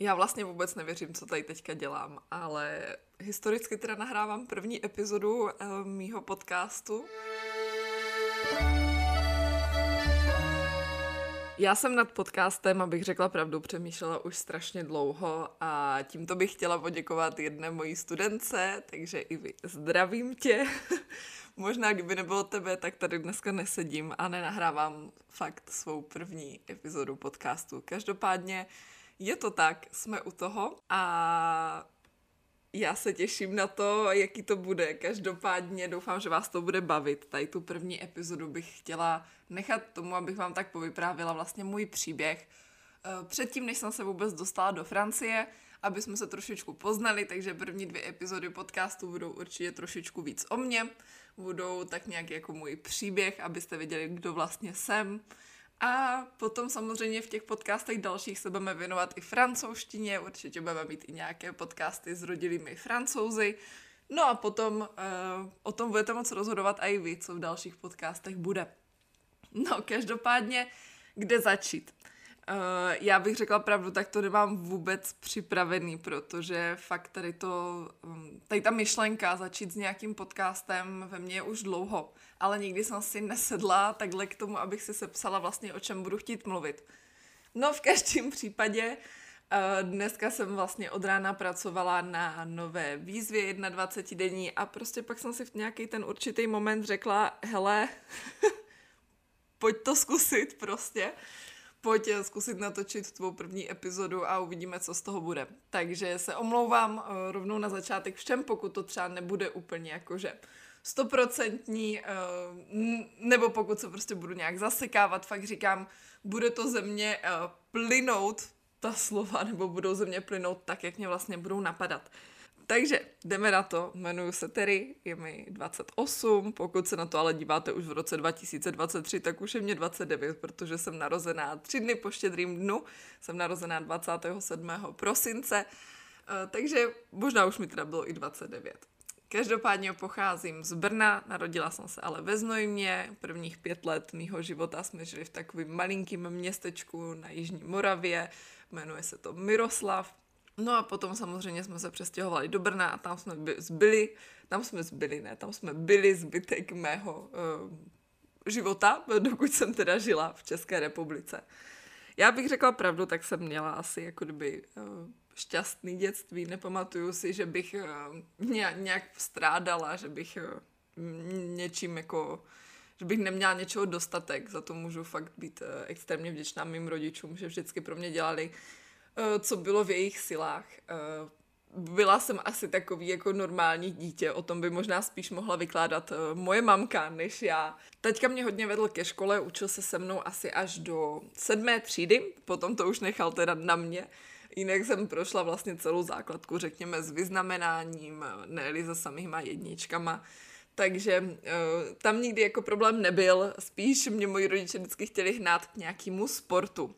Já vlastně vůbec nevěřím, co tady teďka dělám, ale historicky teda nahrávám první epizodu uh, mýho podcastu. Já jsem nad podcastem, abych řekla pravdu, přemýšlela už strašně dlouho a tímto bych chtěla poděkovat jedné mojí studence, takže i vy zdravím tě. Možná kdyby nebylo tebe, tak tady dneska nesedím a nenahrávám fakt svou první epizodu podcastu. Každopádně je to tak, jsme u toho a já se těším na to, jaký to bude. Každopádně doufám, že vás to bude bavit. Tady tu první epizodu bych chtěla nechat tomu, abych vám tak povyprávila vlastně můj příběh. Eh, předtím, než jsem se vůbec dostala do Francie, aby jsme se trošičku poznali, takže první dvě epizody podcastu budou určitě trošičku víc o mně. Budou tak nějak jako můj příběh, abyste věděli, kdo vlastně jsem. A potom samozřejmě v těch podcastech dalších se budeme věnovat i francouzštině, určitě budeme mít i nějaké podcasty s rodilými francouzi. No a potom uh, o tom budete moc rozhodovat i vy, co v dalších podcastech bude. No, každopádně, kde začít? Uh, já bych řekla pravdu, tak to nemám vůbec připravený, protože fakt tady to, um, tady ta myšlenka začít s nějakým podcastem ve mně je už dlouho, ale nikdy jsem si nesedla takhle k tomu, abych si sepsala vlastně, o čem budu chtít mluvit. No v každém případě uh, dneska jsem vlastně od rána pracovala na nové výzvě 21 denní a prostě pak jsem si v nějaký ten určitý moment řekla, hele, pojď to zkusit prostě pojď zkusit natočit tvou první epizodu a uvidíme, co z toho bude. Takže se omlouvám uh, rovnou na začátek všem, pokud to třeba nebude úplně jakože stoprocentní, uh, nebo pokud se prostě budu nějak zasekávat, fakt říkám, bude to ze mě plynout ta slova, nebo budou ze mě plynout tak, jak mě vlastně budou napadat. Takže jdeme na to. Jmenuji se Terry, je mi 28. Pokud se na to ale díváte už v roce 2023, tak už je mě 29, protože jsem narozená tři dny po štědrým dnu. Jsem narozená 27. prosince, eh, takže možná už mi teda bylo i 29. Každopádně pocházím z Brna, narodila jsem se ale ve Znojmě. Prvních pět let mýho života jsme žili v takovém malinkém městečku na Jižní Moravě. Jmenuje se to Miroslav. No a potom samozřejmě jsme se přestěhovali do Brna a tam jsme zbyli, tam jsme zbyli, ne, tam jsme byli zbytek mého uh, života, dokud jsem teda žila v České republice. Já bych řekla pravdu, tak jsem měla asi jako kdyby uh, šťastný dětství. Nepamatuju si, že bych uh, nějak strádala, že bych uh, něčím jako že bych neměla něčeho dostatek, za to můžu fakt být extrémně vděčná mým rodičům, že vždycky pro mě dělali co bylo v jejich silách. Eh, byla jsem asi takový jako normální dítě, o tom by možná spíš mohla vykládat eh, moje mamka než já. Teďka mě hodně vedl ke škole, učil se se mnou asi až do sedmé třídy, potom to už nechal teda na mě. Jinak jsem prošla vlastně celou základku, řekněme, s vyznamenáním, ne se samýma jedničkama. Takže tam nikdy jako problém nebyl, spíš mě moji rodiče vždycky chtěli hnát k nějakému sportu.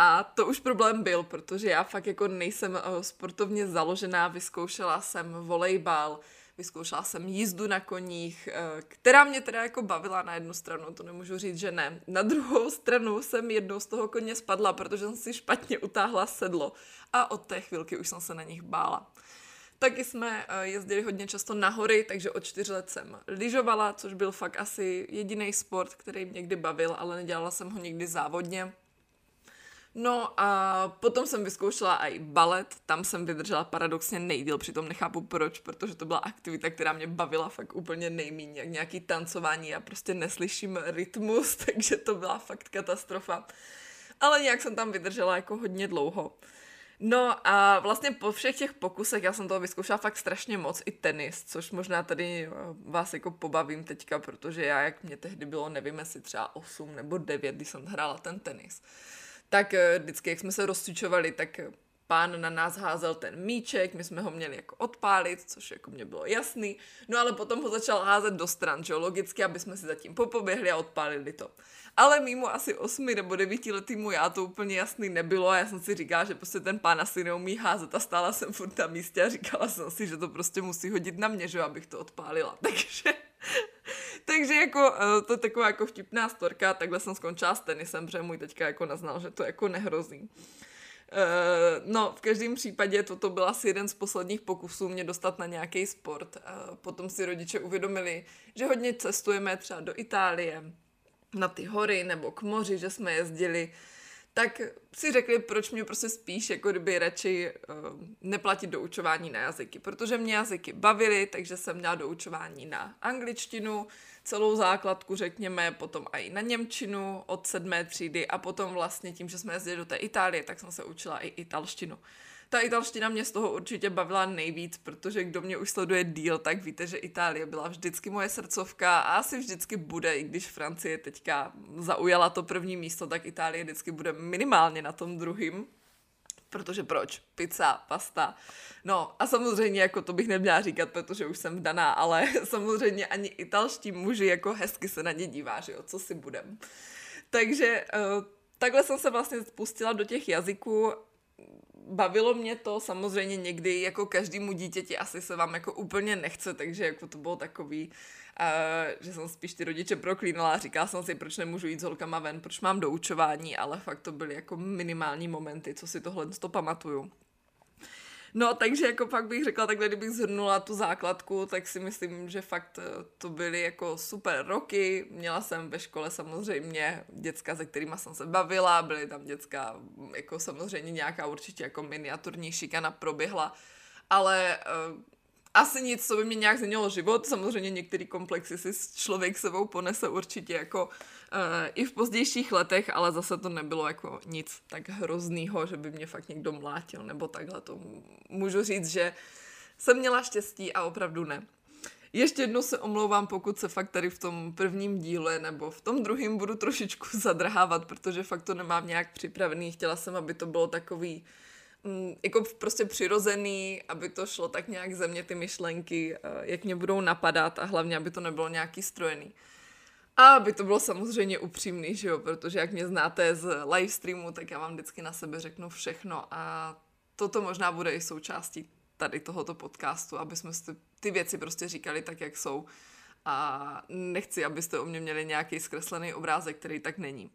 A to už problém byl, protože já fakt jako nejsem uh, sportovně založená, vyzkoušela jsem volejbal, vyzkoušela jsem jízdu na koních, uh, která mě teda jako bavila na jednu stranu, to nemůžu říct, že ne. Na druhou stranu jsem jednou z toho koně spadla, protože jsem si špatně utáhla sedlo a od té chvilky už jsem se na nich bála. Taky jsme uh, jezdili hodně často na hory, takže od čtyř let jsem lyžovala, což byl fakt asi jediný sport, který mě někdy bavil, ale nedělala jsem ho nikdy závodně. No a potom jsem vyzkoušela i balet, tam jsem vydržela paradoxně nejdíl, přitom nechápu proč, protože to byla aktivita, která mě bavila fakt úplně nejméně, jak nějaký tancování, já prostě neslyším rytmus, takže to byla fakt katastrofa. Ale nějak jsem tam vydržela jako hodně dlouho. No a vlastně po všech těch pokusech, já jsem toho vyzkoušela fakt strašně moc, i tenis, což možná tady eh, vás jako pobavím teďka, protože já, jak mě tehdy bylo, nevím, jestli třeba 8 nebo 9, když jsem hrála ten tenis, tak eh, vždycky, jak jsme se rozcvičovali, tak eh, pán na nás házel ten míček, my jsme ho měli jako odpálit, což jako mě bylo jasný, no ale potom ho začal házet do stran, že logicky, aby jsme si zatím popoběhli a odpálili to. Ale mimo asi 8 nebo 9 letýmu já to úplně jasný nebylo a já jsem si říkala, že prostě ten pán asi neumí házet a stála jsem furt na místě a říkala jsem si, že to prostě musí hodit na mě, že abych to odpálila. Takže takže jako eh, to je taková jako vtipná storka, takhle jsem skončila s tenisem, protože můj teďka jako naznal, že to jako nehrozí. Uh, no, v každém případě toto byl asi jeden z posledních pokusů mě dostat na nějaký sport. Uh, potom si rodiče uvědomili, že hodně cestujeme třeba do Itálie, na ty hory nebo k moři, že jsme jezdili tak si řekli, proč mě prostě spíš jako kdyby radši uh, neplatit doučování na jazyky, protože mě jazyky bavily, takže jsem měla doučování na angličtinu, celou základku řekněme, potom i na němčinu od sedmé třídy a potom vlastně tím, že jsme jezdili do té Itálie, tak jsem se učila i italštinu. Ta italština mě z toho určitě bavila nejvíc, protože kdo mě už sleduje díl, tak víte, že Itálie byla vždycky moje srdcovka a asi vždycky bude, i když Francie teďka zaujala to první místo, tak Itálie vždycky bude minimálně na tom druhým. Protože proč? Pizza, pasta. No a samozřejmě jako to bych neměla říkat, protože už jsem vdaná, ale samozřejmě ani italští muži jako hezky se na ně dívá, že jo, co si budem. Takže uh, takhle jsem se vlastně spustila do těch jazyků bavilo mě to samozřejmě někdy, jako každému dítěti asi se vám jako úplně nechce, takže jako to bylo takový, uh, že jsem spíš ty rodiče proklínala a říkala jsem si, proč nemůžu jít s holkama ven, proč mám doučování, ale fakt to byly jako minimální momenty, co si tohle to pamatuju. No, takže jako pak bych řekla, takhle kdybych zhrnula tu základku, tak si myslím, že fakt eh, to byly jako super roky. Měla jsem ve škole samozřejmě děcka, se kterými jsem se bavila, byly tam děcka, jako samozřejmě nějaká určitě jako miniaturní šikana proběhla, ale uh, asi nic, co by mě nějak změnilo život. Samozřejmě některé komplexy si člověk sebou ponese určitě jako i v pozdějších letech, ale zase to nebylo jako nic tak hroznýho, že by mě fakt někdo mlátil nebo takhle. To můžu říct, že jsem měla štěstí a opravdu ne. Ještě jednou se omlouvám, pokud se fakt tady v tom prvním díle nebo v tom druhém budu trošičku zadrhávat, protože fakt to nemám nějak připravený. Chtěla jsem, aby to bylo takový mm, jako prostě přirozený, aby to šlo tak nějak ze mě ty myšlenky, eh, jak mě budou napadat a hlavně, aby to nebylo nějaký strojený. A aby to bylo samozřejmě upřímný, že jo, protože jak mě znáte z live streamu, tak já vám vždycky na sebe řeknu všechno a toto možná bude i součástí tady tohoto podcastu, aby jsme si ty věci prostě říkali tak, jak jsou a nechci, abyste o mě měli nějaký zkreslený obrázek, který tak není.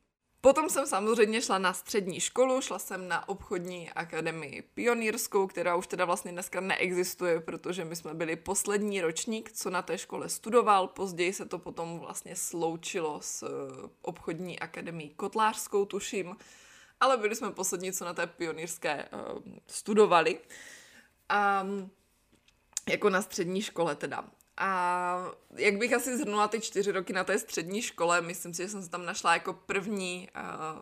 Potom jsem samozřejmě šla na střední školu, šla jsem na obchodní akademii pionýrskou, která už teda vlastně dneska neexistuje, protože my jsme byli poslední ročník, co na té škole studoval. Později se to potom vlastně sloučilo s eh, obchodní akademií kotlářskou, tuším, ale byli jsme poslední, co na té pionýrské uh, studovali. A jako na střední škole teda. A jak bych asi zhrnula ty čtyři roky na té střední škole, myslím si, že jsem se tam našla jako první uh,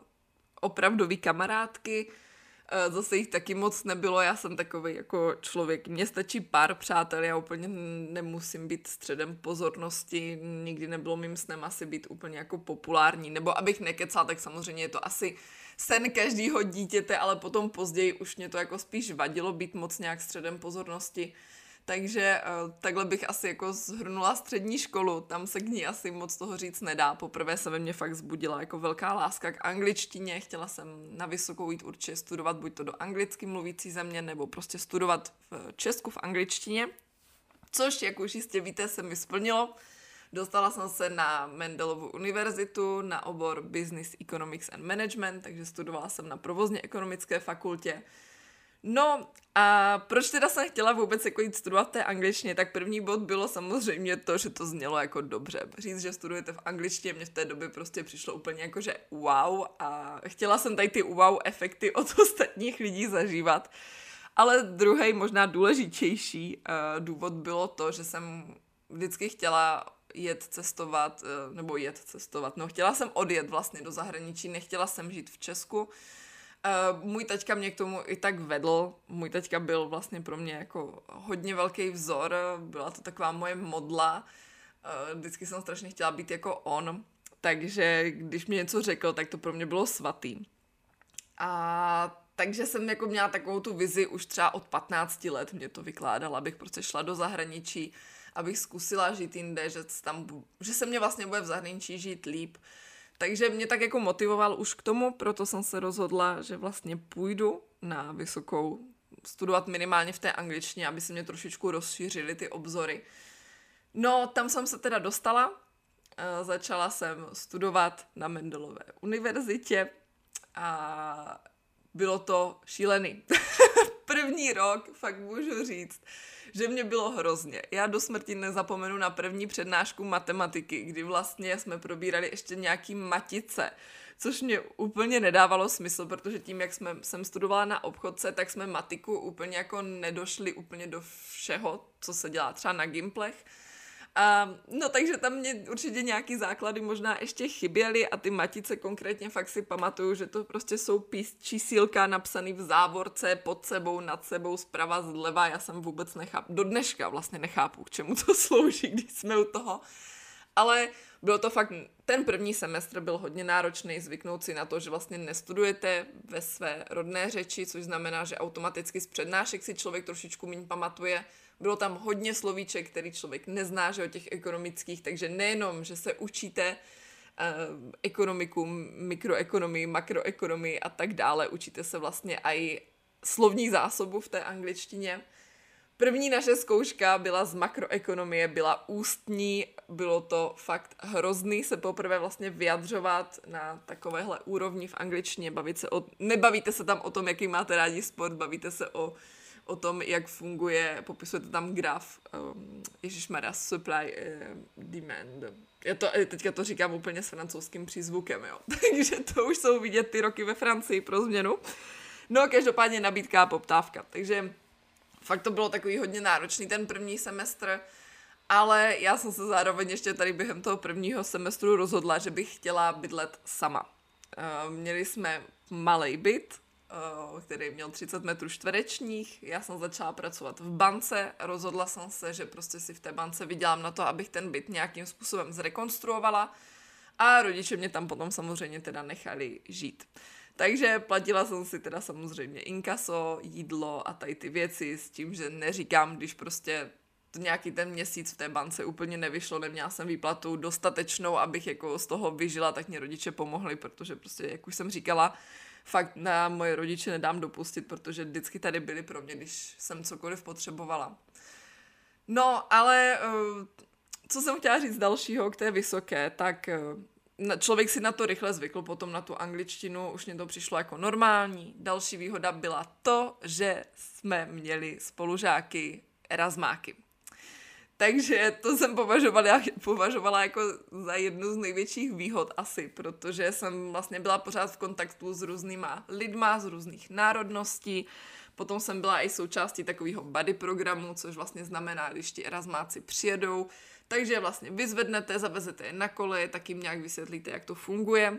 opravdový kamarádky. Uh, zase jich taky moc nebylo, já jsem takový jako člověk, mně stačí pár přátel, já úplně nemusím být středem pozornosti, nikdy nebylo mým snem asi být úplně jako populární, nebo abych nekecala, tak samozřejmě je to asi sen každého dítěte, ale potom později už mě to jako spíš vadilo být moc nějak středem pozornosti. Takže uh, takhle bych asi jako zhrnula střední školu, tam se k ní asi moc toho říct nedá. Poprvé se ve mně fakt zbudila jako velká láska k angličtině, chtěla jsem na vysokou jít určitě studovat buď to do anglicky mluvící země, nebo prostě studovat v Česku v angličtině, což, jak už jistě víte, se mi splnilo. Dostala jsem se na Mendelovu univerzitu na obor Business Economics and Management, takže studovala jsem na provozně ekonomické fakultě. No a proč teda jsem chtěla vůbec jako jít studovat té angličtině, tak první bod bylo samozřejmě to, že to znělo jako dobře. Říct, že studujete v angličtině, mě v té době prostě přišlo úplně jako, že wow a chtěla jsem tady ty wow efekty od ostatních lidí zažívat. Ale druhý, možná důležitější uh, důvod bylo to, že jsem vždycky chtěla jet cestovat, uh, nebo jet cestovat, no chtěla jsem odjet vlastně do zahraničí, nechtěla jsem žít v Česku, Uh, můj taťka mě k tomu i tak vedl. Můj taťka byl vlastně pro mě jako hodně velký vzor, byla to taková moje modla. Uh, vždycky jsem strašně chtěla být jako on, takže když mě něco řekl, tak to pro mě bylo svatý. A takže jsem jako měla takovou tu vizi už třeba od 15 let, mě to vykládala, abych prostě šla do zahraničí, abych zkusila žít jinde, že, tam, že se mě vlastně bude v zahraničí žít líp. Uh, takže mě tak jako motivoval už k tomu, proto jsem se rozhodla, že vlastně půjdu na vysokou studovat minimálně v té angličtině, aby se mě trošičku rozšířily ty obzory. No, tam jsem se teda dostala, začala jsem studovat na Mendelové univerzitě a bylo to šílený. První rok, fakt můžu říct, že mě bylo hrozně. Já do smrti nezapomenu na první přednášku matematiky, kdy vlastně jsme probírali ještě nějaký matice, což mě úplně nedávalo smysl, protože tím, jak jsme, jsem studovala na obchodce, tak jsme matiku úplně jako nedošli úplně do všeho, co se dělá třeba na gimplech. A, no takže tam mě určitě nějaký základy možná ještě chyběly a ty matice konkrétně fakt si pamatuju, že to prostě jsou pís, čísílka napsaný v závorce, pod sebou, nad sebou, zprava, zleva. Já jsem vůbec nechápu, do dneška vlastně nechápu, k čemu to slouží, když jsme u toho. Ale bylo to fakt, ten první semestr byl hodně náročný, zvyknout si na to, že vlastně nestudujete ve své rodné řeči, což znamená, že automaticky z přednášek si člověk trošičku méně pamatuje, bylo tam hodně slovíček, který člověk nezná, že o těch ekonomických, takže nejenom, že se učíte uh, ekonomiku, mikroekonomii, makroekonomii a tak dále, učíte se vlastně i slovní zásobu v té angličtině. První naše zkouška byla z makroekonomie, byla ústní, bylo to fakt hrozný se poprvé vlastně vyjadřovat na takovéhle úrovni v angličtině, bavit se o, nebavíte se tam o tom, jaký máte rádi sport, bavíte se o o tom, jak funguje, popisujete tam graf, um, Maria supply uh, demand. Já to, eh, teďka to říkám úplně s francouzským přízvukem, jo. Takže to už jsou vidět ty roky ve Francii pro změnu. No, každopádně nabídka a poptávka. Takže fakt to bylo takový hodně náročný ten první semestr, ale já jsem se zároveň ještě tady během toho prvního semestru rozhodla, že bych chtěla bydlet sama. Uh, měli jsme malý byt, který měl 30 metrů čtverečních. Já jsem začala pracovat v bance, rozhodla jsem se, že prostě si v té bance vydělám na to, abych ten byt nějakým způsobem zrekonstruovala a rodiče mě tam potom samozřejmě teda nechali žít. Takže platila jsem si teda samozřejmě inkaso, jídlo a tady ty věci s tím, že neříkám, když prostě nějaký ten měsíc v té bance úplně nevyšlo, neměla jsem výplatu dostatečnou, abych jako z toho vyžila, tak mě rodiče pomohli, protože prostě, jak už jsem říkala, fakt na moje rodiče nedám dopustit, protože vždycky tady byli pro mě, když jsem cokoliv potřebovala. No, ale eh, co jsem chtěla říct dalšího k té vysoké, tak eh, člověk si na to rychle zvykl, potom na tu angličtinu, už mě to přišlo jako normální. Další výhoda byla to, že jsme měli spolužáky Erasmáky. Takže to jsem považovala, považovala jako za jednu z největších výhod asi, protože jsem vlastně byla pořád v kontaktu s různýma lidma z různých národností. Potom jsem byla i součástí takového buddy programu, což vlastně znamená, když ti erasmáci přijedou, takže vlastně vyzvednete, zavezete je na kole, tak jim nějak vysvětlíte, jak to funguje.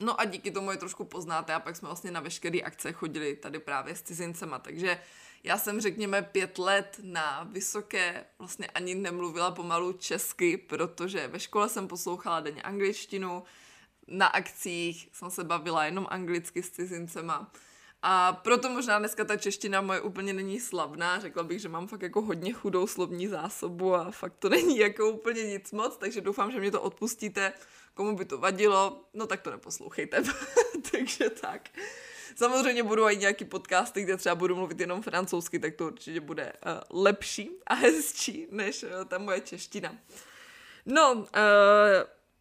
No a díky tomu je trošku poznáte a pak jsme vlastně na veškeré akce chodili tady právě s cizincema, takže já jsem, řekněme, pět let na vysoké vlastně ani nemluvila pomalu česky, protože ve škole jsem poslouchala denně angličtinu, na akcích jsem se bavila jenom anglicky s cizincema. A proto možná dneska ta čeština moje úplně není slavná. Řekla bych, že mám fakt jako hodně chudou slovní zásobu a fakt to není jako úplně nic moc, takže doufám, že mě to odpustíte. Komu by to vadilo, no tak to neposlouchejte. takže tak. Samozřejmě budou i nějaký podcasty, kde třeba budu mluvit jenom francouzsky, tak to určitě bude uh, lepší a hezčí než uh, ta moje čeština. No, uh,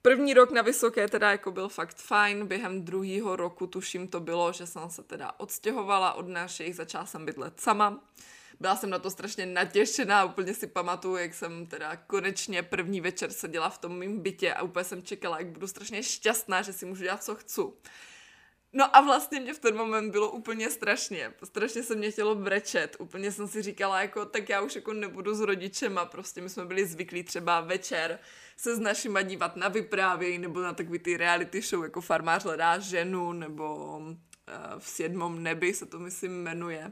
První rok na vysoké teda jako byl fakt fajn, během druhého roku tuším to bylo, že jsem se teda odstěhovala od našich, začala jsem bydlet sama. Byla jsem na to strašně natěšená, úplně si pamatuju, jak jsem teda konečně první večer seděla v tom mým bytě a úplně jsem čekala, jak budu strašně šťastná, že si můžu dělat, co chci. No a vlastně mě v ten moment bylo úplně strašně. Strašně se mě chtělo brečet. Úplně jsem si říkala, jako, tak já už jako nebudu s rodičema. Prostě my jsme byli zvyklí třeba večer se s našima dívat na vyprávění nebo na takový ty reality show, jako Farmář hledá ženu nebo uh, v Sjedmom nebi se to myslím jmenuje.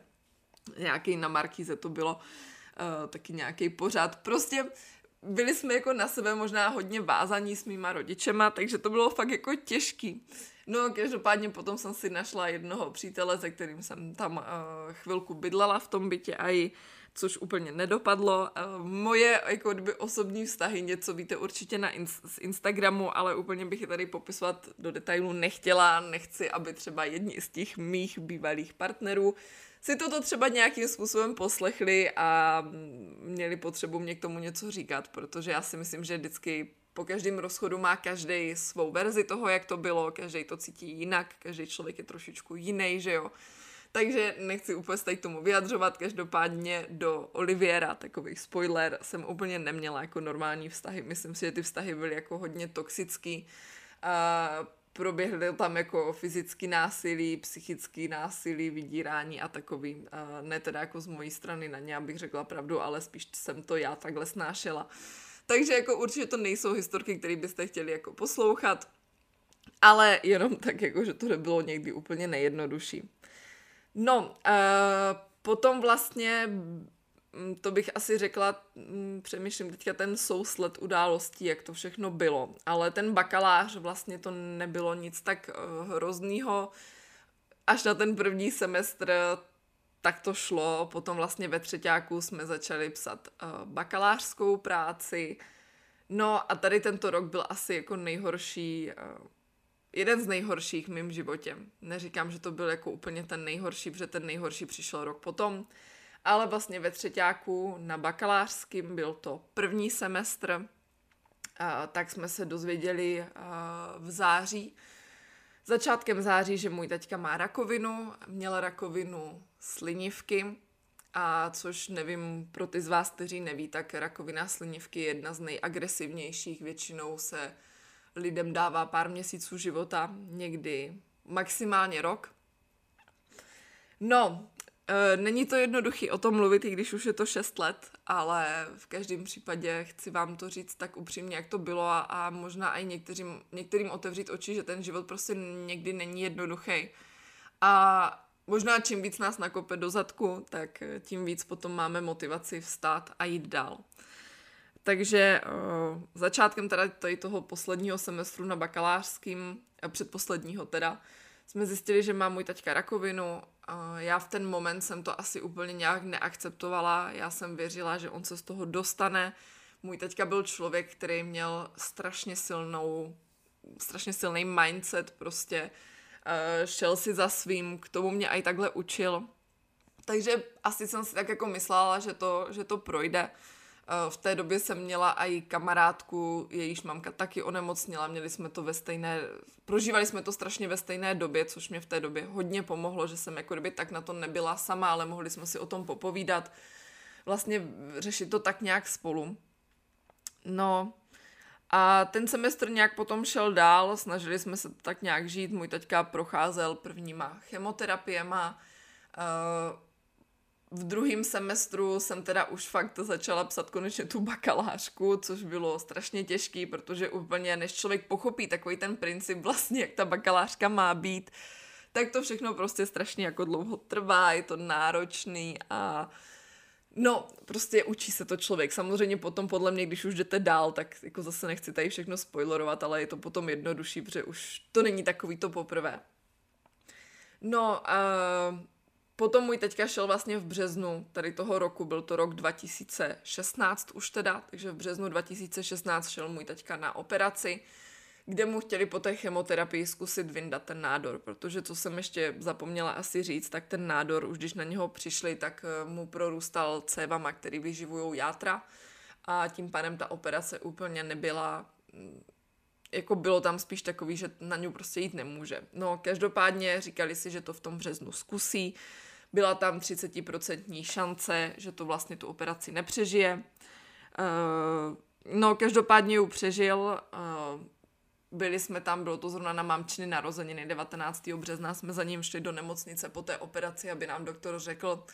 Nějaký na Markíze to bylo uh, taky nějaký pořád. Prostě byli jsme jako na sebe možná hodně vázaní s mýma rodičema, takže to bylo fakt jako těžký. No, každopádně potom jsem si našla jednoho přítele, se kterým jsem tam uh, chvilku bydlela v tom bytě a i což úplně nedopadlo. Uh, moje jako kdyby osobní vztahy, něco víte určitě na in- z Instagramu, ale úplně bych je tady popisovat do detailu nechtěla. Nechci, aby třeba jedni z těch mých bývalých partnerů si toto třeba nějakým způsobem poslechli a měli potřebu mě k tomu něco říkat, protože já si myslím, že vždycky po každém rozchodu má každý svou verzi toho, jak to bylo, každý to cítí jinak, každý člověk je trošičku jiný, že jo. Takže nechci úplně tady tomu vyjadřovat, každopádně do Oliviera, takový spoiler, jsem úplně neměla jako normální vztahy. Myslím si, že ty vztahy byly jako hodně toxický. A proběhly tam jako fyzický násilí, psychický násilí, vydírání a takový. A ne teda jako z mojí strany na ně, abych řekla pravdu, ale spíš jsem to já takhle snášela. Takže jako určitě to nejsou historky, které byste chtěli jako poslouchat, ale jenom tak jako, že to nebylo někdy úplně nejjednodušší. No, uh, potom vlastně to bych asi řekla, mm, přemýšlím teďka ten sousled událostí, jak to všechno bylo. Ale ten bakalář vlastně to nebylo nic tak uh, hroznýho. Až na ten první semestr tak to šlo. Potom vlastně ve třetíku jsme začali psat uh, bakalářskou práci. No a tady tento rok byl asi jako nejhorší jeden z nejhorších v mém životě. Neříkám, že to byl jako úplně ten nejhorší, protože ten nejhorší přišel rok potom, ale vlastně ve třetíku na bakalářským byl to první semestr, tak jsme se dozvěděli v září, začátkem září, že můj teďka má rakovinu, měla rakovinu slinivky, a což nevím, pro ty z vás, kteří neví, tak rakovina slinivky je jedna z nejagresivnějších, většinou se lidem dává pár měsíců života, někdy maximálně rok. No, není to jednoduchý o tom mluvit, i když už je to 6 let, ale v každém případě chci vám to říct tak upřímně, jak to bylo a, a možná i některým, některým otevřít oči, že ten život prostě někdy není jednoduchý. A možná čím víc nás nakope do zadku, tak tím víc potom máme motivaci vstát a jít dál. Takže uh, začátkem teda tady toho posledního semestru na bakalářským, eh, předposledního teda, jsme zjistili, že má můj taťka rakovinu. Já v ten moment jsem to asi úplně nějak neakceptovala. Já jsem věřila, že on se z toho dostane. Můj taťka byl člověk, který měl strašně silnou, strašně silný mindset, prostě uh, šel si za svým, k tomu mě i takhle učil. Takže asi jsem si tak jako myslela, že to, že to projde. Eh, v té době jsem měla i kamarádku, jejíž mamka taky onemocnila, měli jsme to ve stejné, prožívali jsme to strašně ve stejné době, což mě v té době hodně pomohlo, že jsem jako kdyby tak na to nebyla sama, ale mohli jsme si o tom popovídat, vlastně řešit to tak nějak spolu. No, a ten semestr nějak potom šel dál, snažili jsme se tak nějak žít, můj teďka procházel prvníma chemoterapiema, v druhém semestru jsem teda už fakt začala psat konečně tu bakalářku, což bylo strašně těžký, protože úplně než člověk pochopí takový ten princip vlastně, jak ta bakalářka má být, tak to všechno prostě strašně jako dlouho trvá, je to náročný a No, prostě učí se to člověk. Samozřejmě potom podle mě, když už jdete dál, tak jako zase nechci tady všechno spoilerovat, ale je to potom jednodušší, protože už to není takový to poprvé. No, uh, Potom můj teďka šel vlastně v březnu tady toho roku, byl to rok 2016 už teda, takže v březnu 2016 šel můj teďka na operaci, kde mu chtěli po té chemoterapii zkusit vyndat ten nádor, protože co jsem ještě zapomněla asi říct, tak ten nádor, už když na něho přišli, tak eh, mu prorůstal cévama, který vyživují játra a tím pádem ta operace úplně nebyla mm, jako bylo tam spíš takový, že na ňu prostě jít nemůže. No, každopádně říkali si, že to v tom březnu zkusí. Byla tam 30% šance, že to vlastně tu operaci nepřežije. Uh, no, každopádně ji přežil. Uh, byli jsme tam, bylo to zrovna na mamčiny narozeniny 19. března, jsme za ním šli do nemocnice po té operaci, aby nám doktor řekl,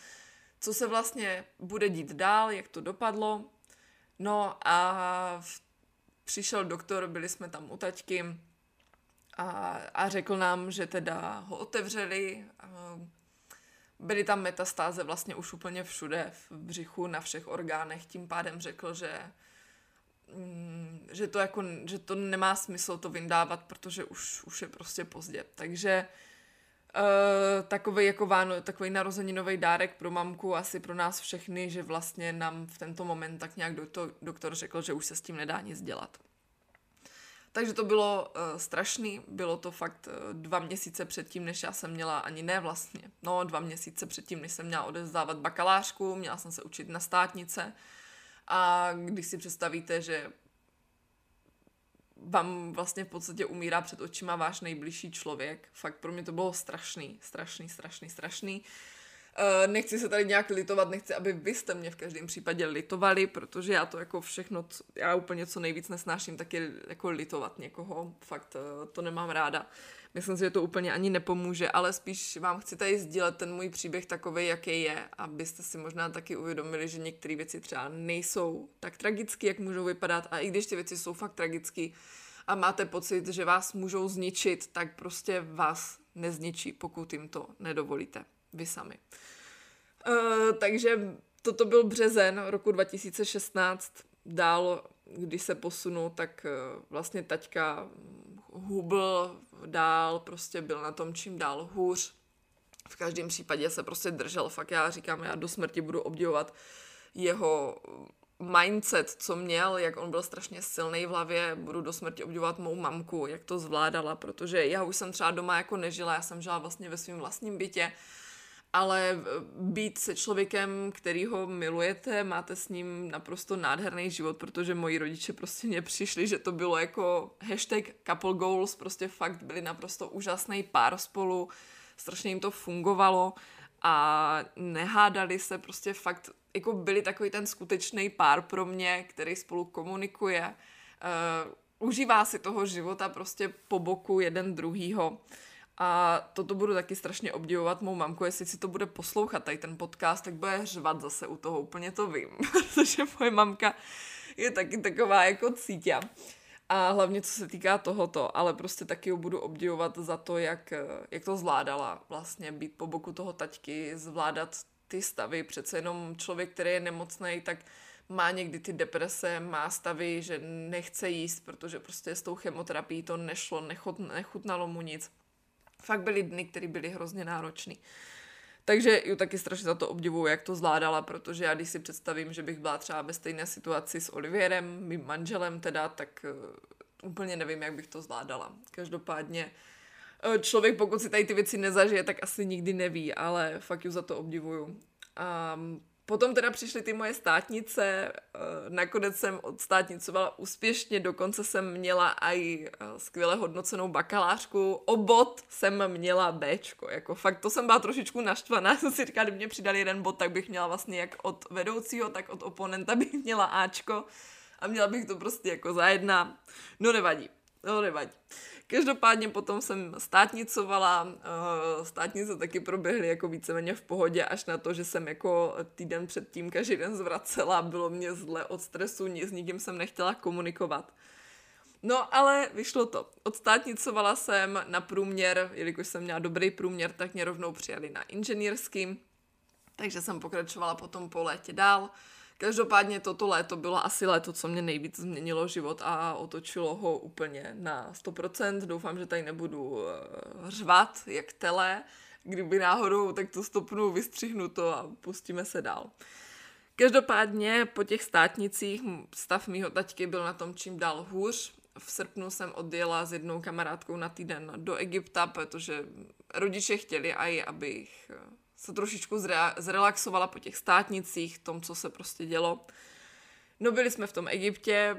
co se vlastně bude dít dál, jak to dopadlo. No a v přišel doktor, byli jsme tam u taťky a, a řekl nám, že teda ho otevřeli, byly tam metastáze vlastně už úplně všude, v břichu, na všech orgánech, tím pádem řekl, že mm, že to, jako, že to nemá smysl to vyndávat, protože už, už je prostě pozdě. Takže uh, takový jako váno, takový narozeninový dárek pro mamku, asi pro nás všechny, že vlastně nám v tento moment tak nějak doktor, doktor řekl, že už se s tím nedá nic dělat. Takže to bylo uh, strašný, bylo to fakt uh, dva měsíce předtím, než já jsem měla, ani ne vlastně, no dva měsíce předtím, než jsem měla odezdávat bakalářku, měla jsem se učit na státnice a když si představíte, že vám vlastně v podstatě umírá před očima váš nejbližší člověk. Fakt pro mě to bylo strašný, strašný, strašný, strašný. Uh, nechci se tady nějak litovat, nechci, aby vy jste mě v každém případě litovali, protože já to jako všechno, já úplně co nejvíc nesnáším, tak je jako litovat někoho. Fakt uh, to nemám ráda. Myslím si, že to úplně ani nepomůže, ale spíš vám chci tady sdílet ten můj příběh takový, jaký je, abyste si možná taky uvědomili, že některé věci třeba nejsou tak tragické, jak můžou vypadat a i když ty věci jsou fakt tragické a máte pocit, že vás můžou zničit, tak prostě vás nezničí, pokud jim to nedovolíte vy sami. Uh, takže toto byl březen roku 2016. Dál, když se posunu, tak uh, vlastně taťka hubl dál, prostě byl na tom čím dál hůř. V každém případě se prostě držel, fakt já říkám, já do smrti budu obdivovat jeho mindset, co měl, jak on byl strašně silný v hlavě, budu do smrti obdivovat mou mamku, jak to zvládala, protože já už jsem třeba doma jako nežila, já jsem žila vlastně ve svém vlastním bytě, ale být se člověkem, který ho milujete, máte s ním naprosto nádherný život, protože moji rodiče prostě mě přišli, že to bylo jako hashtag couple goals, prostě fakt byli naprosto úžasný pár spolu, strašně jim to fungovalo a nehádali se, prostě fakt jako byli takový ten skutečný pár pro mě, který spolu komunikuje, uh, užívá si toho života prostě po boku jeden druhýho. A toto budu taky strašně obdivovat mou mamku, jestli si to bude poslouchat tady ten podcast, tak bude řvat zase u toho, úplně to vím, protože moje mamka je taky taková jako cítě. A hlavně co se týká tohoto, ale prostě taky ho budu obdivovat za to, jak, jak to zvládala vlastně být po boku toho taťky, zvládat ty stavy. Přece jenom člověk, který je nemocný, tak má někdy ty deprese, má stavy, že nechce jíst, protože prostě s tou chemoterapií to nešlo, nechut, nechutnalo mu nic fakt byly dny, které byly hrozně náročné. Takže ju taky strašně za to obdivuju, jak to zvládala, protože já když si představím, že bych byla třeba ve stejné situaci s Olivierem, mým manželem teda, tak uh, úplně nevím, jak bych to zvládala. Každopádně uh, člověk, pokud si tady ty věci nezažije, tak asi nikdy neví, ale fakt ju za to obdivuju. Um, Potom teda přišly ty moje státnice, eh, nakonec jsem odstátnicovala úspěšně, dokonce jsem měla i eh, skvěle hodnocenou bakalářku, obot jsem měla Bčko, jako fakt to jsem byla trošičku naštvaná, jsem si říkala, kdyby mě přidali jeden bod, tak bych měla vlastně jak od vedoucího, tak od oponenta bych měla Ačko. A měla bych to prostě jako za jedna, no nevadí, no nevadí. Každopádně potom jsem státnicovala, eh, státnice taky proběhly jako víceméně v pohodě, až na to, že jsem jako týden předtím každý den zvracela, bylo mě zle od stresu, s nikým jsem nechtěla komunikovat. No, ale vyšlo to. Odstátnicovala jsem na průměr, jelikož jsem měla dobrý průměr, tak mě rovnou přijali na inženýrský, takže jsem pokračovala potom po létě dál. Každopádně toto léto bylo asi léto, co mě nejvíc změnilo život a otočilo ho úplně na 100%. Doufám, že tady nebudu eh, řvat jak tele. Kdyby náhodou, tak to stopnu, vystřihnu to a pustíme se dál. Každopádně po těch státnicích stav mýho taťky byl na tom čím dál hůř. V srpnu jsem odjela s jednou kamarádkou na týden do Egypta, protože rodiče chtěli aj, abych eh, se trošičku zre- zrelaxovala po těch státnicích, tom, co se prostě dělo. No byli jsme v tom Egyptě,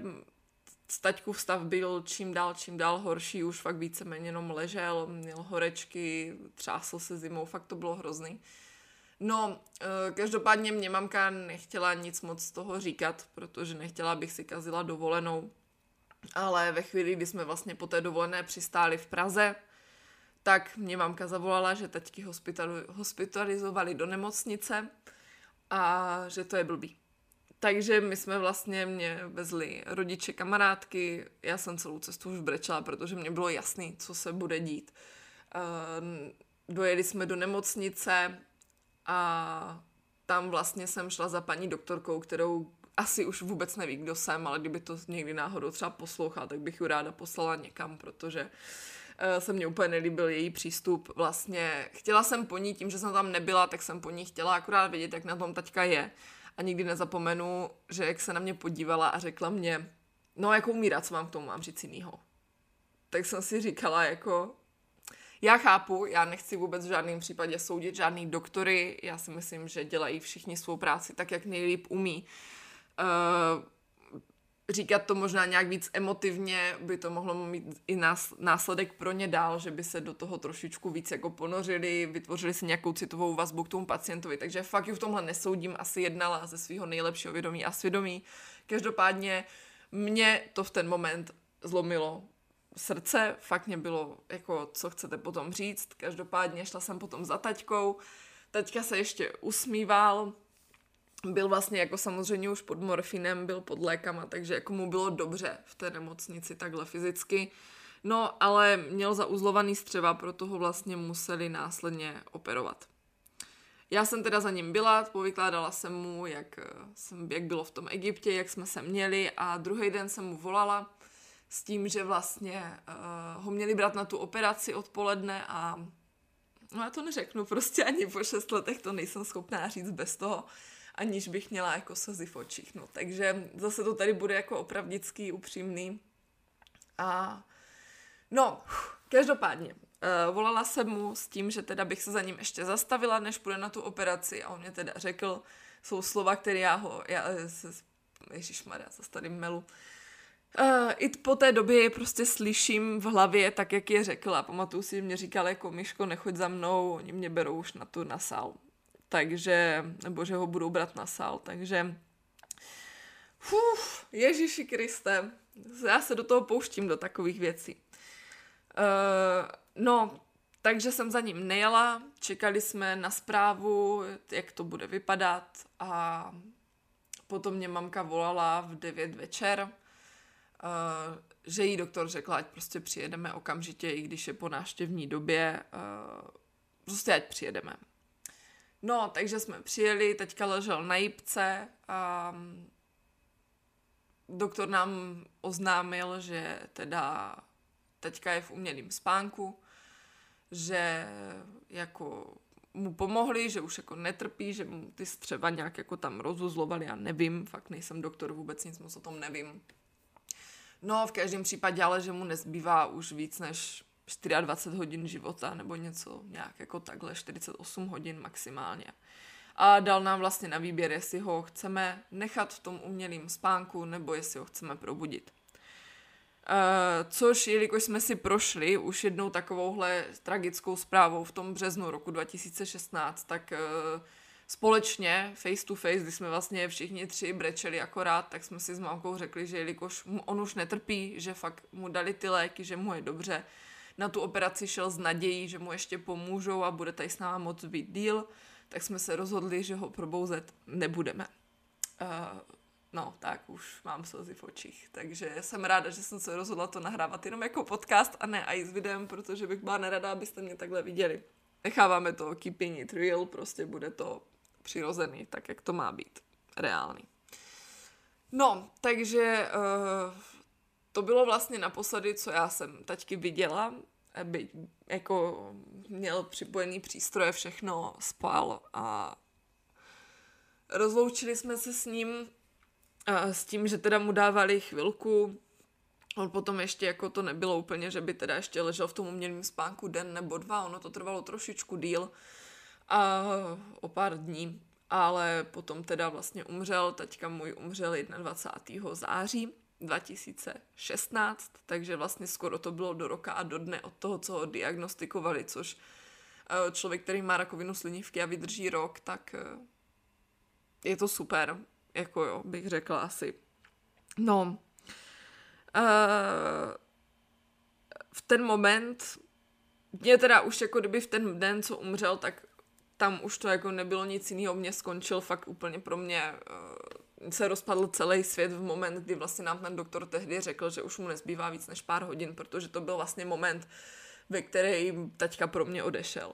staťkův stav byl čím dál, čím dál horší, už fakt víceméně jenom ležel, měl horečky, třásl se zimou, fakt to bylo hrozný. No, eh, každopádně mě mamka nechtěla nic moc z toho říkat, protože nechtěla, abych si kazila dovolenou. Ale ve chvíli, kdy jsme vlastně po té dovolené přistáli v Praze, tak mě mamka zavolala, že taťky hospitalizovali do nemocnice a že to je blbý. Takže my jsme vlastně mě vezli rodiče, kamarádky, já jsem celou cestu už brečela, protože mě bylo jasný, co se bude dít. Uh, dojeli jsme do nemocnice a tam vlastně jsem šla za paní doktorkou, kterou asi už vůbec neví, kdo jsem, ale kdyby to někdy náhodou třeba poslouchal, tak bych ji ráda poslala někam, protože uh, se mně úplně nelíbil její přístup. Vlastně chtěla jsem po ní, tím, že jsem tam nebyla, tak jsem po ní chtěla akorát vědět, jak na tom taťka je. A nikdy nezapomenu, že jak se na mě podívala a řekla mě, no jako umírat, co mám k tomu mám říct jinýho. Tak jsem si říkala jako, já chápu, já nechci vůbec v žádném případě soudit žádný doktory, já si myslím, že dělají všichni svou práci tak, jak nejlíp umí. Uh, říkat to možná nějak víc emotivně, by to mohlo mít i nás, následek pro ně dál, že by se do toho trošičku víc jako ponořili, vytvořili si nějakou citovou vazbu k tomu pacientovi. Takže fakt ju v tomhle nesoudím, asi jednala ze svého nejlepšího vědomí a svědomí. Každopádně mě to v ten moment zlomilo srdce, fakt mě bylo jako, co chcete potom říct. Každopádně šla jsem potom za taťkou, taťka se ještě usmíval, byl vlastně jako samozřejmě už pod morfinem, byl pod lékama, takže jako mu bylo dobře v té nemocnici takhle fyzicky. No, ale měl zauzlovaný střeva, proto ho vlastně museli následně operovat. Já jsem teda za ním byla, povykládala jsem mu, jak, jsem, jak bylo v tom Egyptě, jak jsme se měli a druhý den jsem mu volala s tím, že vlastně uh, ho měli brát na tu operaci odpoledne a no já to neřeknu prostě ani po šest letech, to nejsem schopná říct bez toho, aniž bych měla jako slzy v očích. No, takže zase to tady bude jako opravdický, upřímný. A no, každopádně, uh, volala jsem mu s tím, že teda bych se za ním ještě zastavila, než půjde na tu operaci a on mě teda řekl, jsou slova, které já ho, já se, ježišmarja, zase tady melu, Uh, I po té době je prostě slyším v hlavě tak, jak je řekla. Pamatuju si, že mě říkal jako Myško, nechoď za mnou, oni mě berou už na tu na sál takže, nebo že ho budou brát na sál, takže Uf, Ježíši Kriste, já se do toho pouštím do takových věcí. Uh, no, takže jsem za ním nejela, čekali jsme na zprávu, jak to bude vypadat a potom mě mamka volala v 9 večer, uh, že jí doktor řekla, ať prostě přijedeme okamžitě, i když je po návštěvní době, uh, prostě ať přijedeme. No, takže jsme přijeli, teďka ležel na jípce a doktor nám oznámil, že teda teďka je v umělém spánku, že jako mu pomohli, že už jako netrpí, že mu ty střeva nějak jako tam rozuzlovali, já nevím, fakt nejsem doktor, vůbec nic moc o tom nevím. No, v každém případě ale, že mu nezbývá už víc než 24 hodin života nebo něco nějak jako takhle, 48 hodin maximálně. A dal nám vlastně na výběr, jestli ho chceme nechat v tom umělém spánku nebo jestli ho chceme probudit. Uh, což, jelikož jsme si prošli už jednou takovouhle tragickou zprávou v tom březnu roku 2016, tak uh, společně, face to face, kdy jsme vlastně všichni tři brečeli akorát, tak jsme si s mamkou řekli, že jelikož on už netrpí, že fakt mu dali ty léky, že mu je dobře, na tu operaci šel s nadějí, že mu ještě pomůžou a bude tady s náma moc být díl, tak jsme se rozhodli, že ho probouzet nebudeme. Uh, no, tak už mám slzy v očích. Takže jsem ráda, že jsem se rozhodla to nahrávat jenom jako podcast a ne i s videem, protože bych byla nerada, abyste mě takhle viděli. Necháváme to keeping it real, prostě bude to přirozený, tak jak to má být. Reálný. No, takže uh, to bylo vlastně naposledy, co já jsem taťky viděla, aby jako měl připojený přístroje, všechno spal a rozloučili jsme se s ním s tím, že teda mu dávali chvilku. On potom ještě jako to nebylo úplně, že by teda ještě ležel v tom umělém spánku den nebo dva, ono to trvalo trošičku díl a o pár dní, ale potom teda vlastně umřel, teďka můj umřel 21. září 2016, takže vlastně skoro to bylo do roka a do dne od toho, co ho diagnostikovali, což eh, člověk, který má rakovinu slinivky a vydrží rok, tak eh, je to super, jako jo, bych řekla asi. No, uh, v ten moment, mě teda už jako kdyby v ten den, co umřel, tak tam už to jako nebylo nic jiného, mě skončil fakt úplně pro mě se rozpadl celý svět v moment, kdy vlastně nám ten doktor tehdy řekl, že už mu nezbývá víc než pár hodin, protože to byl vlastně moment, ve který taťka pro mě odešel.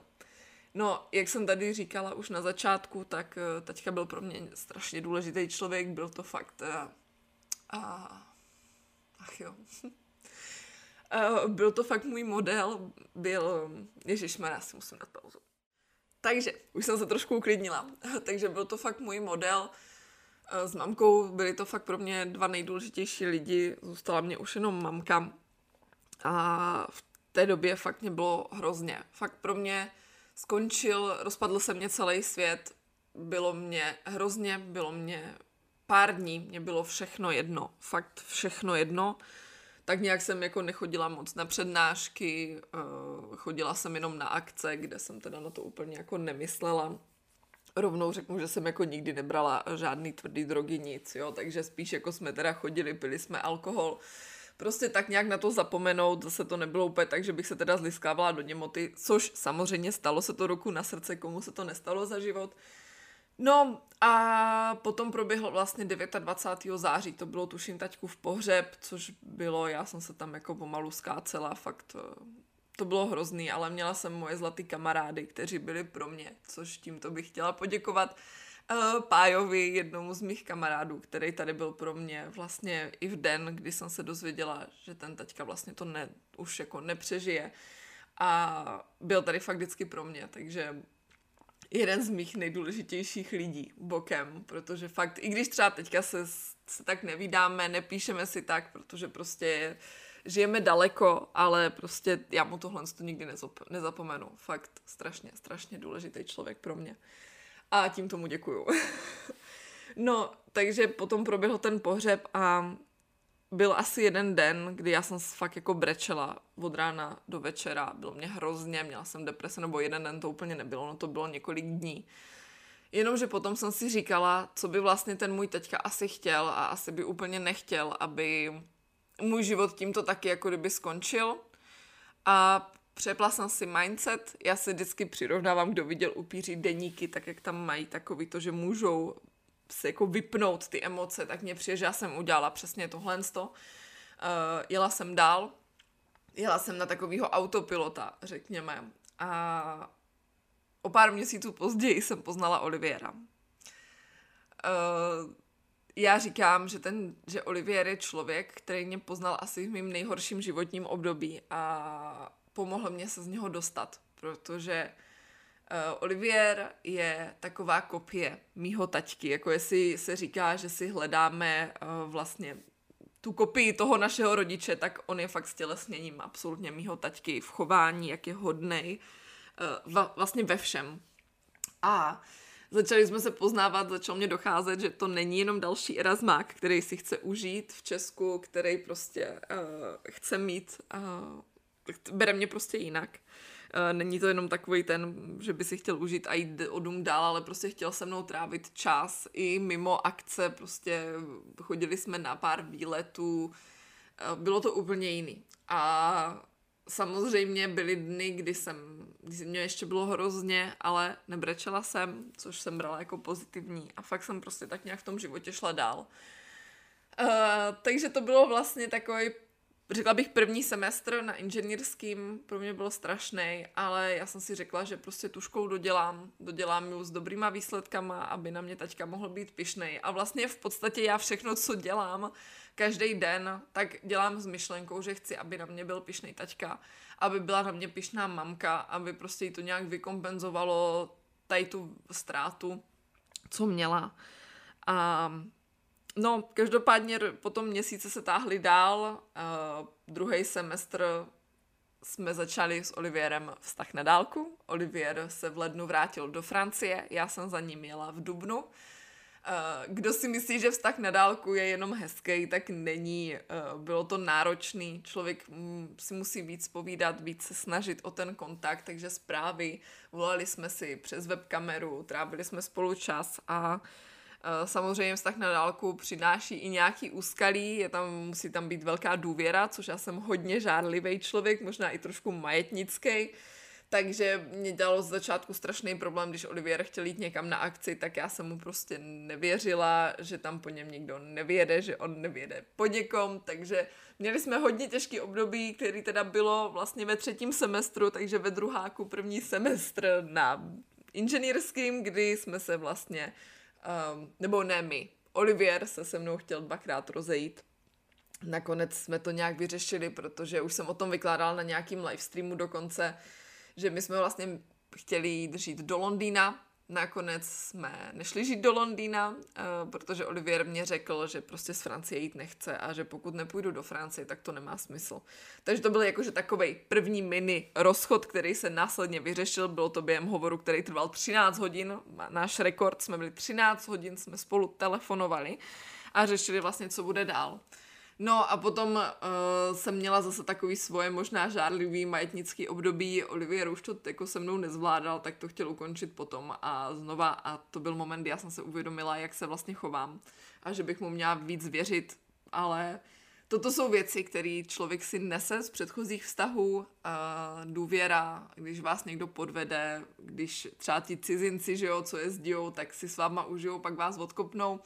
No, jak jsem tady říkala už na začátku, tak eh, taťka byl pro mě strašně důležitý člověk, byl to fakt... Uh, uh, ach jo. uh, byl to fakt můj model, byl... Ježišmarja, já si musím dát pauzu. Takže, už jsem se trošku uklidnila. Takže byl to fakt můj model, s mamkou byly to fakt pro mě dva nejdůležitější lidi, zůstala mě už jenom mamka a v té době fakt mě bylo hrozně. Fakt pro mě skončil, rozpadl se mě celý svět, bylo mě hrozně, bylo mě pár dní mě bylo všechno jedno, fakt všechno jedno. Tak nějak jsem jako nechodila moc na přednášky, uh, chodila jsem jenom na akce, kde jsem teda na to úplně jako nemyslela. Rovnou řeknu, že jsem jako nikdy nebrala žádný tvrdý drogy, nic, jo, takže spíš jako jsme teda chodili, pili jsme alkohol, prostě tak nějak na to zapomenout, zase to nebylo úplně tak, že bych se teda zliskávala do němoty, což samozřejmě stalo se to roku na srdce, komu se to nestalo za život. No a potom proběhlo vlastně 29. září, to bylo tuším taťku v pohřeb, což bylo, já jsem se tam jako pomalu skácela, fakt eh, to bylo hrozný, ale měla jsem moje zlatý kamarády, kteří byli pro mě, což tímto bych chtěla poděkovat uh, Pájovi, jednomu z mých kamarádů, který tady byl pro mě vlastně i v den, kdy jsem se dozvěděla, že ten taťka vlastně to ne, už jako nepřežije. A byl tady fakt vždycky pro mě, takže jeden z mých nejdůležitějších lidí bokem, protože fakt, i když třeba teďka se, se tak nevídáme, nepíšeme si tak, protože prostě žijeme daleko, ale prostě já mu tohle to nikdy nezop, nezapomenu. Fakt strašně, strašně důležitý člověk pro mě. A tím tomu děkuju. no, takže potom proběhl ten pohřeb a byl asi jeden den, kdy já jsem fakt jako brečela od rána do večera. Bylo mě hrozně, měla jsem deprese, nebo jeden den to úplně nebylo, no to bylo několik dní. Jenomže potom jsem si říkala, co by vlastně ten můj teďka asi chtěl a asi by úplně nechtěl, aby můj život tímto taky jako kdyby skončil. A přepla jsem si mindset, já se vždycky přirovnávám, kdo viděl upíří deníky, tak jak tam mají takový to, že můžou se jako vypnout ty emoce, tak mě přijde, že já jsem udělala přesně tohle. Uh, jela jsem dál, jela jsem na takového autopilota, řekněme. A o pár měsíců později jsem poznala Oliviera. Uh, já říkám, že, ten, že Olivier je člověk, který mě poznal asi v mým nejhorším životním období a pomohl mě se z něho dostat, protože Uh, Olivier je taková kopie mýho taťky, jako jestli se říká, že si hledáme uh, vlastně tu kopii toho našeho rodiče, tak on je fakt stělesněním absolutně mýho taťky v chování, jak je hodnej, uh, va, vlastně ve všem. A začali jsme se poznávat, začal mě docházet, že to není jenom další Erasmák, který si chce užít v Česku, který prostě uh, chce mít, uh, bere mě prostě jinak. Eh, není to jenom takový ten, že by si chtěl užít a jít o dům dál, ale prostě chtěl se mnou trávit čas i mimo akce, prostě chodili jsme na pár výletů, eh, bylo to úplně jiný. A samozřejmě byly dny, kdy jsem, kdy mě ještě bylo hrozně, ale nebrečela jsem, což jsem brala jako pozitivní a fakt jsem prostě tak nějak v tom životě šla dál. Uh, takže to bylo vlastně takový řekla bych první semestr na inženýrským pro mě byl strašný, ale já jsem si řekla, že prostě tu školu dodělám, dodělám ju s dobrýma výsledkama, aby na mě taťka mohl být pišnej. A vlastně v podstatě já všechno, co dělám každý den, tak dělám s myšlenkou, že chci, aby na mě byl pišnej taťka, aby byla na mě pišná mamka, aby prostě jí to nějak vykompenzovalo tady tu ztrátu, co měla. A No, každopádně potom měsíce se táhly dál. Uh, druhý semestr jsme začali s Olivierem vztah na dálku. Olivier se v lednu vrátil do Francie, já jsem za ním jela v Dubnu. Kdo si myslí, že vztah na dálku je jenom hezký, tak není. Bylo to náročný, člověk mm, si musí víc povídat, víc se snažit o ten kontakt, takže zprávy, volali jsme si přes webkameru, trávili jsme spolu čas a samozřejmě vztah na dálku přináší i nějaký úskalí, je tam, musí tam být velká důvěra, což já jsem hodně žárlivý člověk, možná i trošku majetnický, takže mě dělalo z začátku strašný problém, když Olivier chtěl jít někam na akci, tak já jsem mu prostě nevěřila, že tam po něm nikdo nevěde, že on nevěde po někom, takže měli jsme hodně těžký období, který teda bylo vlastně ve třetím semestru, takže ve druháku první semestr na inženýrským, kdy jsme se vlastně um, nebo ne my, Olivier se se mnou chtěl dvakrát rozejít. Nakonec jsme to nějak vyřešili, protože už jsem o tom vykládala na nějakým livestreamu dokonce, že my jsme vlastně chtěli jít žít do Londýna, nakonec jsme nešli žít do Londýna, eh, protože Olivier mě řekl, že prostě z Francie jít nechce a že pokud nepůjdu do Francie, tak to nemá smysl. Takže to byl jakože takový první mini rozchod, který se následně vyřešil. Bylo to během hovoru, který trval 13 hodin. Náš rekord jsme byli 13 hodin, jsme spolu telefonovali a řešili vlastně, co bude dál. No a potom uh, jsem měla zase takový svoje možná žárlivý majetnický období. Olivier už to jako se mnou nezvládal, tak to chtěl ukončit potom a znova. A to byl moment, kdy já jsem se uvědomila, jak se vlastně chovám a že bych mu měla víc věřit, ale toto jsou věci, které člověk si nese z předchozích vztahů, uh, důvěra, když vás někdo podvede, když třeba ti cizinci, že jo, co jezdijou, tak si s váma užijou, pak vás odkopnou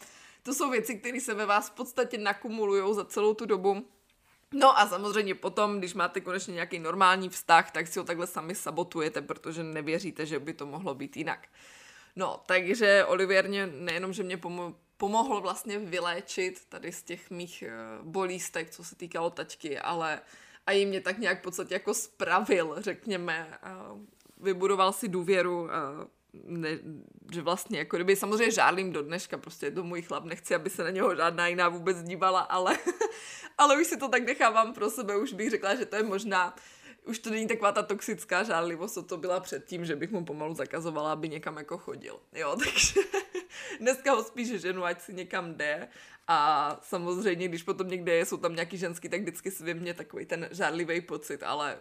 to jsou věci, které se ve vás v podstatě nakumulují za celou tu dobu. No a samozřejmě potom, když máte konečně nějaký normální vztah, tak si ho takhle sami sabotujete, protože nevěříte, že by to mohlo být jinak. No, takže Olivier mě nejenom, že mě pomo- pomohl vlastně vyléčit tady z těch mých uh, bolístek, co se týkalo tačky, ale a i mě tak nějak v podstatě jako spravil, řekněme, uh, vybudoval si důvěru uh, ne, že vlastně, jako kdyby samozřejmě žádlím do dneška, prostě je to můj chlap, nechci, aby se na něho žádná jiná vůbec dívala, ale, ale už si to tak nechávám pro sebe, už bych řekla, že to je možná, už to není taková ta toxická žádlivost, co to byla předtím, že bych mu pomalu zakazovala, aby někam jako chodil. Jo, takže dneska ho spíš ženu, ať si někam jde a samozřejmě, když potom někde je, jsou tam nějaký ženský, tak vždycky si mě takový ten žádlivý pocit, ale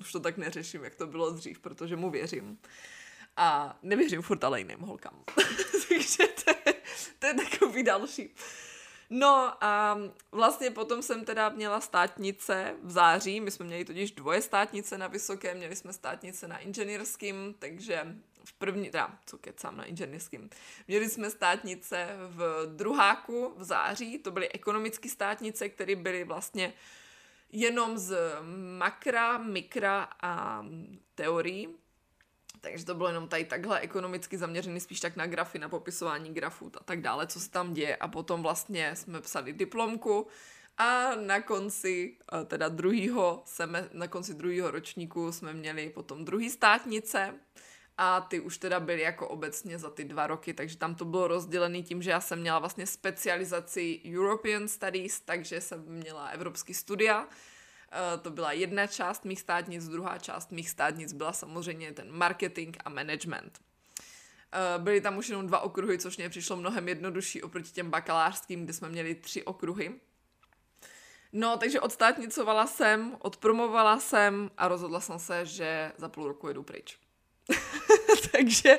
už to tak neřeším, jak to bylo dřív, protože mu věřím. A nevěřím furt ale jiným holkám. Takže to je, to je takový další. No a vlastně potom jsem teda měla státnice v září, my jsme měli totiž dvoje státnice na vysoké, měli jsme státnice na inženýrským, takže v první, teda, co kecám na inženýrským, měli jsme státnice v druháku v září, to byly ekonomické státnice, které byly vlastně jenom z makra, mikra a teorií, takže to bylo jenom tady takhle ekonomicky zaměřený spíš tak na grafy, na popisování grafů a tak dále, co se tam děje. A potom vlastně jsme psali diplomku a na konci eh, teda druhýho, seme, na konci druhého ročníku jsme měli potom druhý státnice a ty už teda byly jako obecně za ty dva roky, takže tam to bylo rozdělené tím, že já jsem měla vlastně specializaci European Studies, takže jsem měla evropský studia, to byla jedna část mých státnic, druhá část mých státnic byla samozřejmě ten marketing a management. Eh, byly tam už jenom dva okruhy, což mě přišlo mnohem jednodušší oproti těm bakalářským, kde jsme měli tři okruhy. No, takže odstátnicovala jsem, odpromovala jsem a rozhodla jsem se, že za půl roku jedu pryč. takže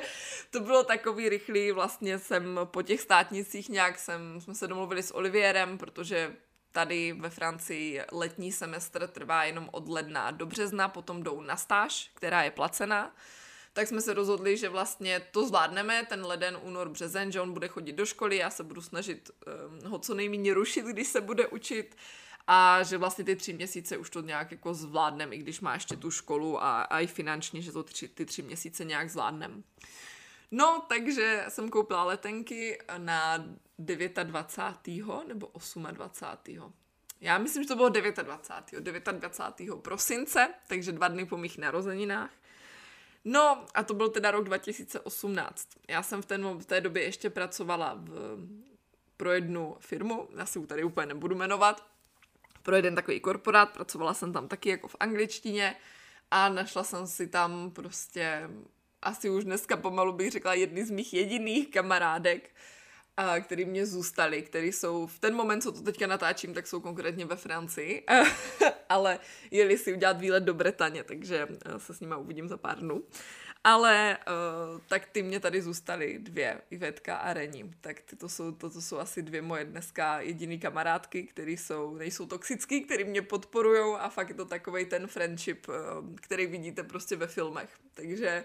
to bylo takový rychlý, vlastně jsem po těch státnicích nějak jsem, jsme se domluvili s Olivierem, protože tady ve Francii letní semestr trvá jenom od ledna do března, potom jdou na stáž, která je placená, tak jsme se rozhodli, že vlastně to zvládneme, ten leden, únor, březen, že on bude chodit do školy, já se budu snažit um, ho co nejméně rušit, když se bude učit a že vlastně ty tři měsíce už to nějak jako zvládneme, i když má ještě tu školu a, a i finančně, že to tři, ty tři měsíce nějak zvládneme. No, takže jsem koupila letenky na 29. nebo 28. Já myslím, že to bylo 29. 29. prosince, takže dva dny po mých narozeninách. No a to byl teda rok 2018. Já jsem v, ten, v té době ještě pracovala v, pro jednu firmu, já si ji tady úplně nebudu jmenovat, pro jeden takový korporát, pracovala jsem tam taky jako v angličtině a našla jsem si tam prostě asi už dneska pomalu bych řekla jedny z mých jediných kamarádek, a který mě zůstali, který jsou v ten moment, co to teďka natáčím, tak jsou konkrétně ve Francii, ale jeli si udělat výlet do Bretaně, takže eh, se s nima uvidím za pár dnů. Ale uh, tak ty mě tady zůstaly dvě, Ivetka a Reni. Tak ty to jsou, to, to jsou asi dvě moje dneska jediný kamarádky, které jsou, nejsou toxický, který mě podporují a fakt je to takový ten friendship, uh, který vidíte prostě ve filmech. Takže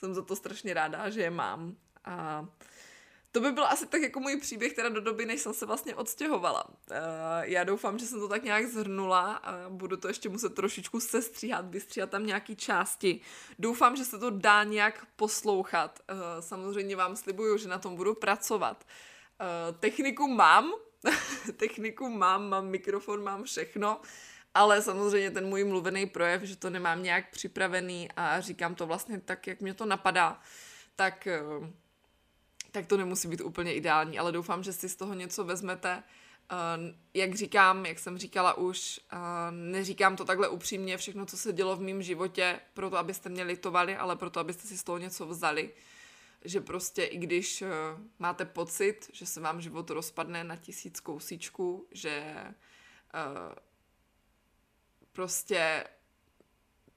jsem za to strašně ráda, že je mám. A to by byl asi tak jako můj příběh teda do doby, než jsem se vlastně odstěhovala. Uh, já doufám, že jsem to tak nějak zhrnula a budu to ještě muset trošičku sestříhat, vystříhat tam nějaký části. Doufám, že se to dá nějak poslouchat. Uh, samozřejmě vám slibuju, že na tom budu pracovat. Uh, techniku mám, techniku mám, mám mikrofon, mám všechno, ale samozřejmě ten můj mluvený projev, že to nemám nějak připravený a říkám to vlastně tak, jak mě to napadá, tak uh, tak to nemusí být úplně ideální, ale doufám, že si z toho něco vezmete. Uh, jak říkám, jak jsem říkala už, uh, neříkám to takhle upřímně, všechno, co se dělo v mém životě, proto abyste mě litovali, ale proto abyste si z toho něco vzali. Že prostě i když máte pocit, že se vám život rozpadne na tisíc kousíčků, že prostě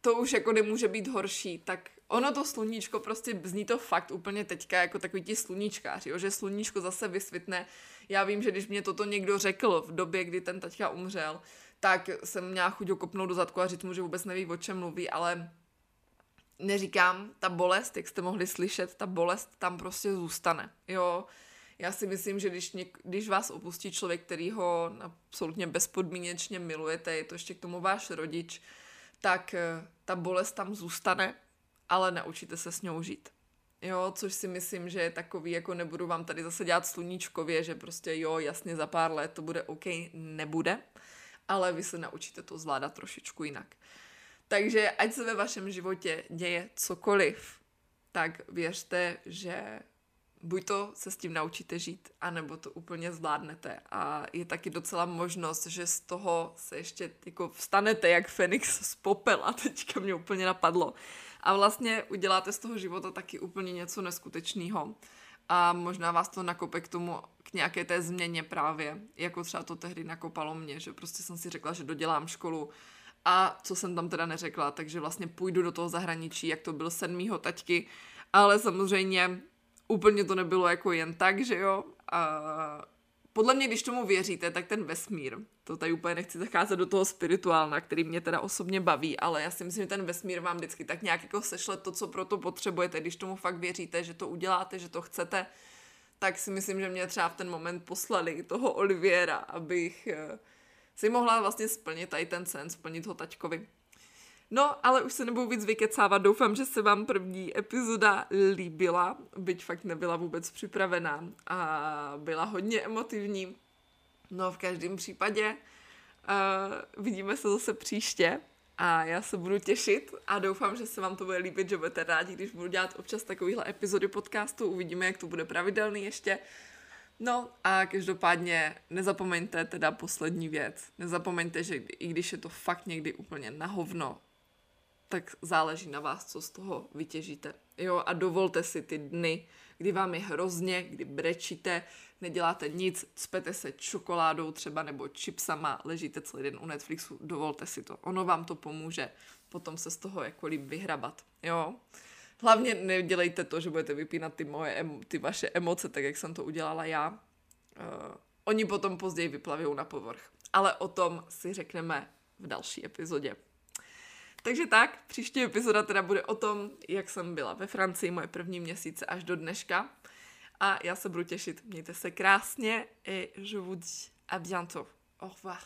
to už jako nemůže být horší, tak ono to sluníčko prostě zní to fakt úplně teďka jako takový ti sluníčkáři, jo, že sluníčko zase vysvětne. Já vím, že když mě toto někdo řekl v době, kdy ten taťka umřel, tak jsem měla chuť kopnout do zadku a říct mu, že vůbec neví, o čem mluví, ale neříkám, ta bolest, jak jste mohli slyšet, ta bolest tam prostě zůstane, jo. Já si myslím, že když, něk, když vás opustí člověk, který ho absolutně bezpodmínečně milujete, je to ještě k tomu váš rodič, tak eh, ta bolest tam zůstane, ale naučíte se s ňou žít. Jo, což si myslím, že je takový, jako nebudu vám tady zase dělat sluníčkově, že prostě jo, jasně za pár let to bude OK, nebude, ale vy se naučíte to zvládat trošičku jinak. Takže ať se ve vašem životě děje cokoliv, tak věřte, že buď to se s tím naučíte žít, anebo to úplně zvládnete. A je taky docela možnost, že z toho se ještě jako vstanete jak Fenix z popela, teďka mě úplně napadlo. A vlastně uděláte z toho života taky úplně něco neskutečného. A možná vás to nakope k tomu, k nějaké té změně právě, jako třeba to tehdy nakopalo mě, že prostě jsem si řekla, že dodělám školu, a co jsem tam teda neřekla, takže vlastně půjdu do toho zahraničí, jak to byl sen mýho taťky, ale samozřejmě úplně to nebylo jako jen tak, že jo. A podle mě, když tomu věříte, tak ten vesmír, to tady úplně nechci zacházet do toho spirituálna, který mě teda osobně baví, ale já si myslím, že ten vesmír vám vždycky tak nějak jako sešle to, co pro to potřebujete, když tomu fakt věříte, že to uděláte, že to chcete, tak si myslím, že mě třeba v ten moment poslali toho Oliviera, abych eh, si mohla vlastně splnit tady ten sen, splnit ho taťkovi. No, ale už se nebudu víc vykecávat. Doufám, že se vám první epizoda líbila, byť fakt nebyla vůbec připravená a byla hodně emotivní. No, v každém případě uh, vidíme se zase příště a já se budu těšit a doufám, že se vám to bude líbit, že budete rádi, když budu dělat občas takovýhle epizody podcastu. Uvidíme, jak to bude pravidelný ještě. No a každopádně nezapomeňte teda poslední věc. Nezapomeňte, že i když je to fakt někdy úplně na hovno, tak záleží na vás, co z toho vytěžíte. Jo, a dovolte si ty dny, kdy vám je hrozně, kdy brečíte, neděláte nic, cpete se čokoládou třeba nebo chipsama, ležíte celý den u Netflixu, dovolte si to. Ono vám to pomůže potom se z toho jakkoliv vyhrabat. Jo. Hlavně nedělejte to, že budete vypínat ty, moje, ty vaše emoce, tak jak jsem to udělala já. Uh, oni potom později vyplaví na povrch. Ale o tom si řekneme v další epizodě. Takže tak, příští epizoda teda bude o tom, jak jsem byla ve Francii moje první měsíce až do dneška. A já se budu těšit. Mějte se krásně et je vous dis à bientôt. Au revoir.